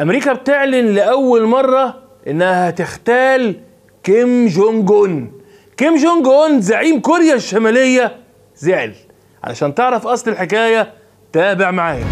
أمريكا بتعلن لأول مرة إنها هتختال كيم جونج اون كيم جونج اون زعيم كوريا الشمالية زعل. علشان تعرف أصل الحكاية تابع معايا.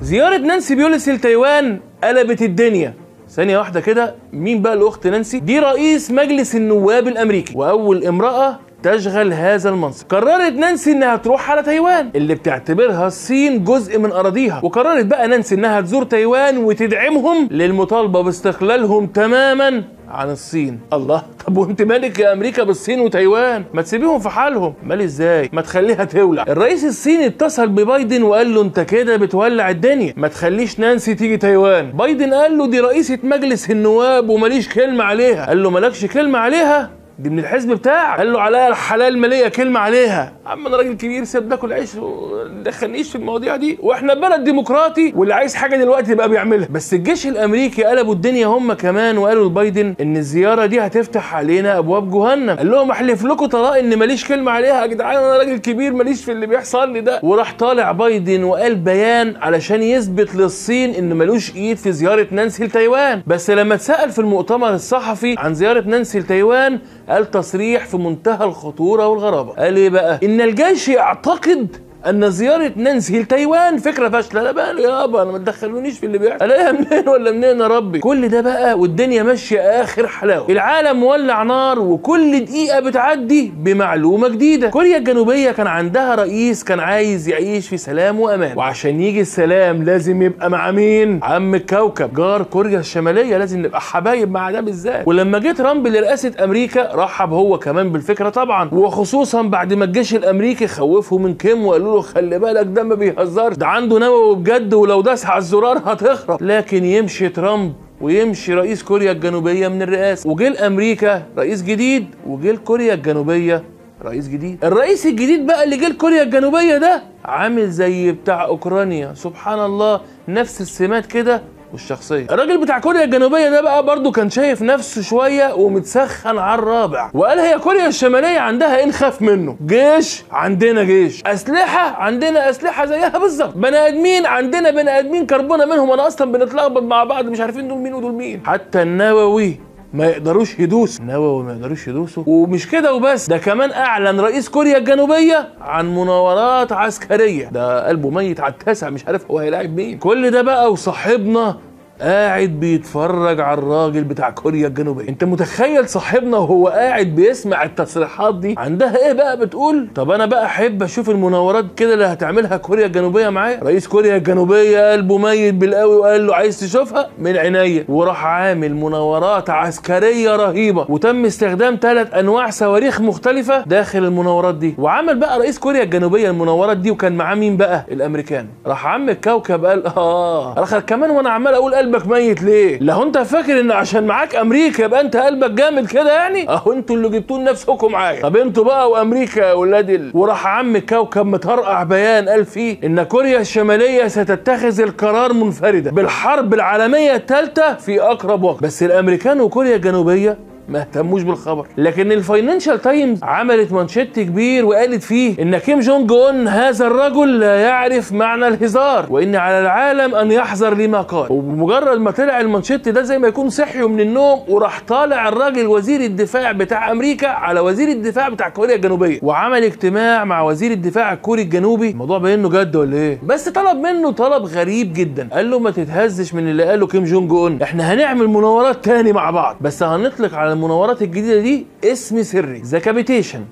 زيارة نانسي بيلوسي لتايوان قلبت الدنيا. ثانية واحدة كده مين بقى الأخت نانسي؟ دي رئيس مجلس النواب الأمريكي. وأول امرأة تشغل هذا المنصب. قررت نانسي إنها تروح على تايوان اللي بتعتبرها الصين جزء من أراضيها. وقررت بقى نانسي إنها تزور تايوان وتدعمهم للمطالبة باستقلالهم تماما عن الصين. الله طب وانت مالك يا أمريكا بالصين وتايوان؟ ما تسيبيهم في حالهم. مال إزاي؟ ما تخليها تولع. الرئيس الصيني اتصل ببايدن وقال له أنت كده بتولع الدنيا. ما تخليش نانسي تيجي تايوان. بايدن قال له دي رئيسة مجلس النواب وماليش كلمة عليها. قال له مالكش كلمة عليها؟ دي من الحزب بتاعك. قال له عليا الحلال ماليه كلمة عليها. عم أنا راجل كبير سيب ناكل عيش دخلنيش في المواضيع دي. وإحنا بلد ديمقراطي واللي عايز حاجة دلوقتي يبقى بيعملها. بس الجيش الأمريكي قلبوا الدنيا هم كمان وقالوا لبايدن إن الزيارة دي هتفتح علينا أبواب جهنم. قال لهم أحلف لكم طلاق إن ماليش كلمة عليها. يا جدعان أنا راجل كبير ماليش في اللي بيحصل لي ده. وراح طالع بايدن وقال بيان علشان يثبت للصين إن ملوش إيد في زيارة نانسي لتايوان. بس لما اتسأل في المؤتمر الصحفي عن زيارة نانسي لتايوان قال تصريح في منتهى الخطورة والغرابة. قال إيه بقى؟ إن الجيش يعتقد أن زيارة نانسي لتايوان فكرة فاشلة. لا بقى يابا أنا ما تدخلونيش في اللي بيحصل. الاقيها منين ولا منين يا ربي؟ كل ده بقى والدنيا ماشية آخر حلاوة. العالم مولع نار وكل دقيقة بتعدي بمعلومة جديدة. كوريا الجنوبية كان عندها رئيس كان عايز يعيش في سلام وأمان. وعشان يجي السلام لازم يبقى مع مين؟ عم الكوكب. جار كوريا الشمالية لازم نبقى حبايب مع ده بالذات. ولما جه ترامب لرئاسة أمريكا رحب هو كمان بالفكرة طبعا. وخصوصا بعد ما الجيش الأمريكي خوفه من كيم وقالوا له خلي بالك ده ما بيهزرش. ده عنده نووي بجد ولو داس على الزرار هتخرب. لكن يمشي ترامب ويمشي رئيس كوريا الجنوبية من الرئاسة. وجه لأمريكا رئيس جديد وجه لكوريا الجنوبية رئيس جديد. الرئيس الجديد بقى اللي جه لكوريا الجنوبية ده عامل زي بتاع أوكرانيا. سبحان الله نفس السمات كده والشخصية. الراجل بتاع كوريا الجنوبية ده بقى برضه كان شايف نفسه شوية ومتسخن على الرابع. وقال هي كوريا الشمالية عندها إيه نخاف منه؟ جيش؟ عندنا جيش. أسلحة؟ عندنا أسلحة زيها بالظبط. بني آدمين؟ عندنا بني آدمين. كربونة منهم. أنا أصلا بنتلخبط مع بعض. مش عارفين دول مين ودول مين. حتى النووي ما يقدروش يدوسوا. النووي ما يقدروش يدوسوا. ومش كده وبس ده كمان أعلن رئيس كوريا الجنوبية عن مناورات عسكرية. ده قلبه ميت على التاسع مش عارف هو هيلاعب مين. كل ده بقى وصاحبنا قاعد بيتفرج على الراجل بتاع كوريا الجنوبية. انت متخيل صاحبنا وهو قاعد بيسمع التصريحات دي؟ عندها إيه بقى بتقول؟ طب أنا بقى احب أشوف المناورات كده اللي هتعملها كوريا الجنوبية معايا. رئيس كوريا الجنوبية قلبه ميت بالقوي وقال له عايز تشوفها؟ من عينيا. وراح عامل مناورات عسكرية رهيبة. وتم استخدام ثلاث انواع صواريخ مختلفة داخل المناورات دي. وعمل بقى رئيس كوريا الجنوبية المناورات دي. وكان معاه مين بقى؟ الامريكان. راح عم الكوكب قال آه. اخر كمان وأنا عمال أقول قلبك ميت ليه؟ لو انت فاكر ان عشان معاك أمريكا يبقى انت قلبك جامد كده يعني؟ أهو أنتوا اللي جبتوا لنفسكم معايا، طب أنتوا بقى وأمريكا يا ولاد ال... وراح عم كوكب مطرقع بيان قال فيه إن كوريا الشمالية ستتخذ القرار منفردة بالحرب العالمية الثالثة في أقرب وقت، بس الأمريكان وكوريا الجنوبية ما اهتموش بالخبر. لكن الفاينانشال تايمز عملت مانشيت كبير وقالت فيه إن كيم جونج اون هذا الرجل لا يعرف معنى الهزار وإن على العالم أن يحذر لما قال. وبمجرد ما طلع المانشيت ده زي ما يكون صحيوا من النوم وراح طالع الراجل وزير الدفاع بتاع أمريكا على وزير الدفاع بتاع كوريا الجنوبية وعمل اجتماع مع وزير الدفاع الكوري الجنوبي. الموضوع باين إنه جد ولا إيه؟ بس طلب منه طلب غريب جدا. قال له ما تتهزش من اللي قاله كيم جونج اون إحنا هنعمل مناورات تاني مع بعض. بس هنطلق على المناورات الجديدة دي اسم سري. decapitation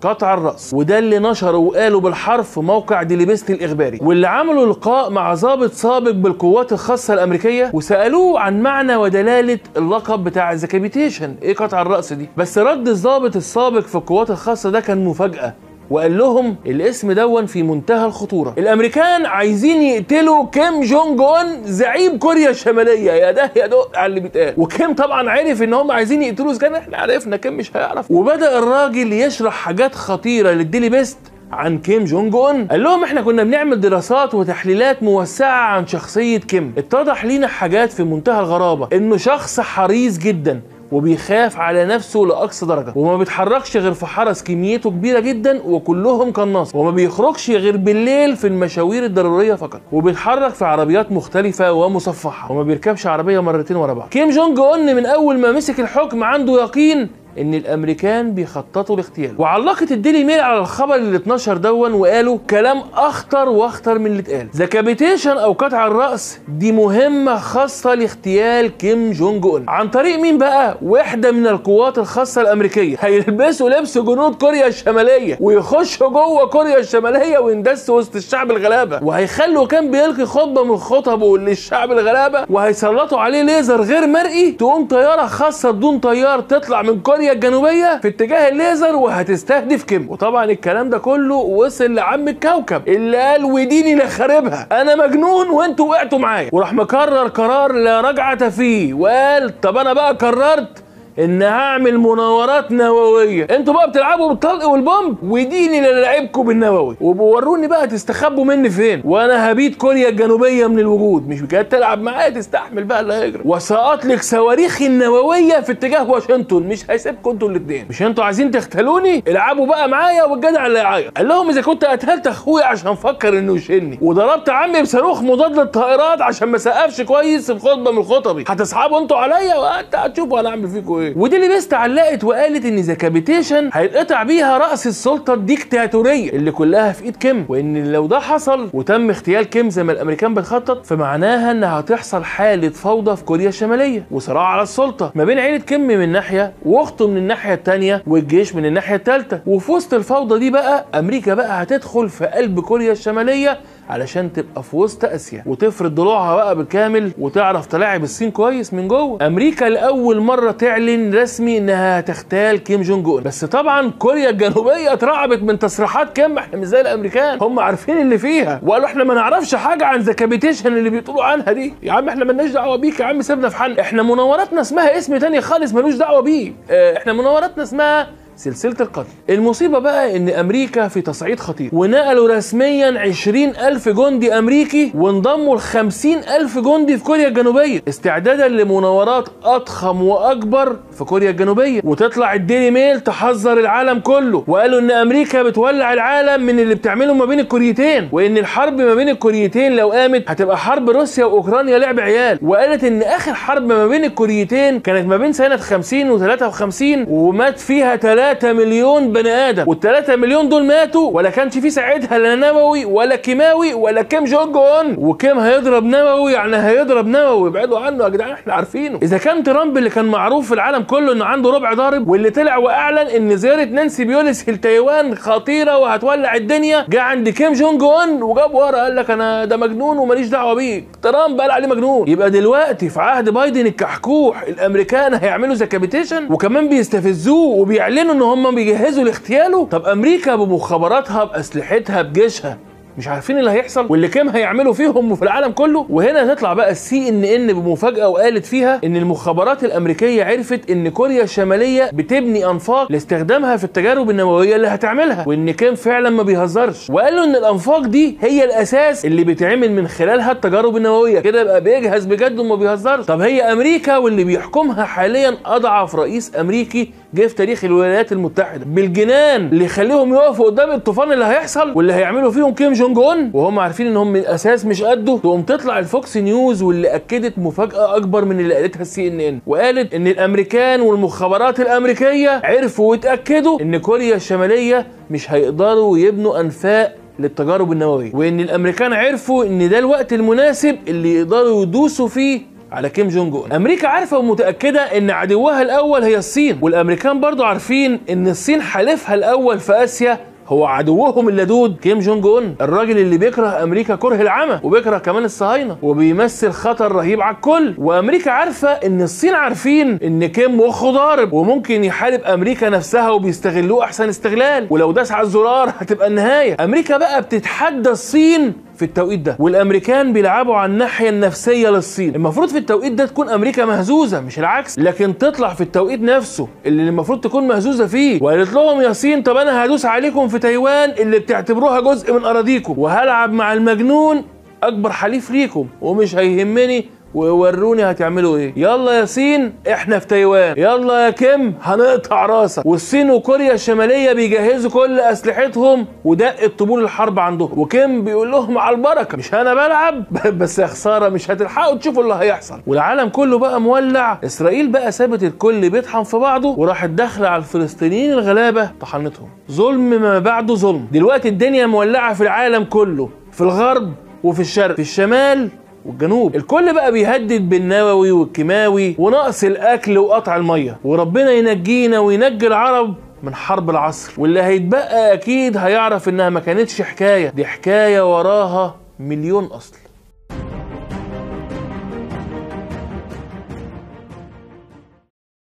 قطع الرأس. وده اللي نشره وقاله بالحرف موقع ديلي بيست الإخباري. واللي عملوا لقاء مع ضابط سابق بالقوات الخاصة الأمريكية وسألوه عن معنى ودلالة اللقب بتاع decapitation إيه قطع الرأس دي؟ بس رد الضابط السابق في القوات الخاصة ده كان مفاجأة. وقال لهم الاسم ده في منتهى الخطورة. الأمريكان عايزين يقتلوا كيم جونج أون زعيم كوريا الشمالية. يا ده يا دق على اللي بيتقال. وكيم طبعا عرف إن هم عايزين يقتلوه إذا كان إحنا عرفنا كيم مش هيعرف. وبدأ الراجل يشرح حاجات خطيرة للديلي بيست عن كيم جونج أون. قال لهم إحنا كنا بنعمل دراسات وتحليلات موسعة عن شخصية كيم. اتضح لينا حاجات في منتهى الغرابة. إنه شخص حريص جدا. وبيخاف على نفسه لأقصى درجة. وما بيتحركش غير في حرس كميته كبيرة جدا وكلهم قناص وما بيخرجش غير بالليل في المشاوير الضرورية فقط. وبيتحرك في عربيات مختلفة ومصفحة. وما بيركبش عربية مرتين ورا بعض. كيم جونج اون من أول ما مسك الحكم عنده يقين إن الأمريكان بيخططوا لاغتياله. وعلقت الديلي ميل على الخبر اللي اتنشر ده وقالوا كلام أخطر وأخطر من اللي اتقال. ذا أو قطع الرأس دي مهمة خاصة لاغتيال كيم جونج أون. عن طريق مين بقى؟ واحدة من القوات الخاصة الأمريكية. هيلبسوا لبس جنود كوريا الشمالية ويخشوا جوه كوريا الشمالية ويندسوا وسط الشعب الغلابة. وهيخلوا كان بيلقي خطبة من خطبه للشعب الغلابة وهيسلطوا عليه ليزر غير مرئي تقوم طيارة خاصة بدون طيار تطلع من كوريا كوريا الجنوبية في اتجاه الليزر وهتستهدف كيم وطبعا الكلام ده كله وصل لعم الكوكب اللي قال وديني لخربها أنا مجنون وأنتوا وقعتوا معايا. وراح مكرر قرار لا رجعة فيه. وقال طب أنا بقى قررت إن هعمل مناورات نووية. أنتوا بقى بتلعبوا بالطلق والبومب وديني اللي لعبكم بالنووي. وبوروني بقى تستخبوا مني فين؟ وأنا هبيد كوريا الجنوبية من الوجود. مش بجد تلعب معايا؟ تستحمل بقى اللي هيجري. وساطلق صواريخي النووية في اتجاه واشنطن. مش هيسيبكم أنتوا الاثنين مش أنتوا عايزين تختلوني العبوا بقى معايا والجدع اللي يعيط. قال لهم إذا كنت قتلت أخويا عشان فكر إنه يشيلني. وضربت عمي بصاروخ مضاد للطائرات عشان ما سقفش كويس في خطبة من خطبي. هتصحابوا أنتوا عليا وأنتوا هتشوفوا أنا اعمل فيكم إيه. وال Daily Beast علقت وقالت إن decapitation هيتقطع بيها رأس السلطة الديكتاتورية اللي كلها في إيد كيم وإن لو ده حصل وتم اغتيال كيم زي ما الأمريكان بتخطط فمعناها ان هتحصل حالة فوضى في كوريا الشمالية وصراع على السلطة ما بين عيلة كيم من ناحية وأخته من الناحية الثانية والجيش من الناحية الثالثه وفي وسط الفوضى دي بقى أمريكا بقى هتدخل في قلب كوريا الشمالية علشان تبقى في وسط آسيا وتفرض ضلوعها بقى بالكامل وتعرف تلاعب الصين كويس من جوه. أمريكا لأول مرة تعلن رسمي إنها هتغتال كيم جونج أون. بس طبعا كوريا الجنوبية اترعبت من تصريحات كيم إحنا مش زي الأمريكان. هم عارفين اللي فيها. وقالوا إحنا ما نعرفش حاجة عن decapitation اللي بيقولوا عنها دي. يا عم إحنا مالناش دعوة بيك يا عم سيبنا في حل إحنا مناوراتنا اسمها اسم تاني خالص ملوش دعوة بيه. آه إحنا مناوراتنا اسمها سلسلة القتل. المصيبة بقى إن أمريكا في تصعيد خطير. ونقلوا رسميا 20 ألف جندي أمريكي وانضموا ل 50 ألف جندي في كوريا الجنوبية. استعدادا لمناورات أضخم وأكبر في كوريا الجنوبية. وتطلع ال Daily Mail تحذر العالم كله. وقالوا إن أمريكا بتولع العالم من اللي بتعمله ما بين الكوريتين. وإن الحرب ما بين الكوريتين لو قامت هتبقى حرب روسيا وأوكرانيا لعب عيال. وقالت إن آخر حرب ما بين الكوريتين كانت ما بين سنة 50 و53 ومات فيها 3 3 مليون بني آدم وال3 مليون دول ماتوا ولا كانش في ساعتها لا نووي ولا كيماوي ولا كيم جونج اون. وكيم هيضرب نووي يعني هيضرب نووي ابعدوا عنه يا جدعان إحنا عارفينه. إذا كان ترامب اللي كان معروف في العالم كله إنه عنده ربع ضارب واللي طلع وأعلن إن زيارة نانسي بيلوسي لتايوان خطيرة وهتولع الدنيا جه عند كيم جونج اون وجاب ورا قال لك أنا ده مجنون وماليش دعوة بيك ترامب قال عليه مجنون. يبقى دلوقتي في عهد بايدن الكحكوح الأمريكان هيعملوا decapitation وكمان بيستفزوه وبيعلنوا إن هم بيجهزوا لاغتياله؟ طب أمريكا بمخابراتها بأسلحتها بجيشها. مش عارفين اللي هيحصل؟ واللي كيم هيعمله فيهم في العالم كله؟ وهنا تطلع بقى ال CNN بمفاجأة وقالت فيها إن المخابرات الأمريكية عرفت إن كوريا الشمالية بتبني أنفاق لاستخدامها في التجارب النووية اللي هتعملها وإن كيم فعلا ما بيهزرش. وقالوا إن الأنفاق دي هي الأساس اللي بيتعمل من خلالها التجارب النووية. كده يبقى بيجهز بجد وما بيهزرش. طب هي أمريكا واللي بيحكمها حاليا أضعف رئيس أمريكي جه في تاريخ الولايات المتحدة. بالجنان اللي يخليهم يقفوا قدام الطوفان اللي هيحصل واللي هيعمله فيهم كيم جونج اون. وهم عارفين انهم من الاساس مش قده. تقوم تطلع ال Fox News واللي أكدت مفاجأة أكبر من اللي قالتها ال CNN وقالت إن الأمريكان والمخابرات الأمريكية عرفوا واتأكدوا إن كوريا الشمالية مش هيقدروا يبنوا أنفاق للتجارب النووية. وإن الأمريكان عرفوا إن ده الوقت المناسب اللي يقدروا يدوسوا فيه على كيم جونج أون. أمريكا عارفة ومتأكدة إن عدوها الأول هي الصين والأمريكان برضو عارفين إن الصين حليفها الأول في آسيا هو عدوهم اللدود كيم جونج أون. الراجل اللي بيكره أمريكا كره العمى وبيكره كمان الصهاينة وبيمثل خطر رهيب على الكل. وأمريكا عارفة إن الصين عارفين إن كيم مخه ضارب وممكن يحارب أمريكا نفسها وبيستغلوه أحسن استغلال. ولو داس على الزرار هتبقى النهاية. أمريكا بقى بتتحدى الصين في التوقيت ده. والأمريكان بيلعبوا على الناحية النفسية للصين. المفروض في التوقيت ده تكون أمريكا مهزوزة مش العكس. لكن تطلع في التوقيت نفسه اللي المفروض تكون مهزوزة فيه وقالت لهم يا صين طب أنا هدوس عليكم في تايوان اللي بتعتبروها جزء من أراضيكم وهلعب مع المجنون أكبر حليف ليكم ومش هيهمني ووروني هتعملوا إيه؟ يلا يا صين إحنا في تايوان. يلا يا كيم هنقطع راسك. والصين وكوريا الشمالية بيجهزوا كل أسلحتهم ودق طبول الحرب عندهم. وكيم بيقول لهم على البركة مش أنا بلعب؟ بس يا خسارة مش هتلحقوا تشوفوا اللي هيحصل. والعالم كله بقى مولع. إسرائيل بقى سابت الكل بيطحن في بعضه وراحت داخلة على الفلسطينيين الغلابة طحنتهم. ظلم ما بعده ظلم. دلوقتي الدنيا مولعة في العالم كله في الغرب وفي الشرق. في الشمال والجنوب. الكل بقى بيهدد بالنووي والكيماوي ونقص الأكل وقطع المية. وربنا ينجينا وينجي العرب من حرب العصر. واللي هيتبقى أكيد هيعرف إنها ما كانتش حكاية. دي حكاية وراها مليون أصل.